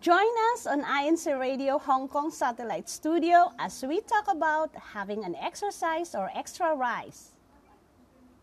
Join us on INC Radio Hong Kong Satellite Studio as we talk about having an exercise or extra rice.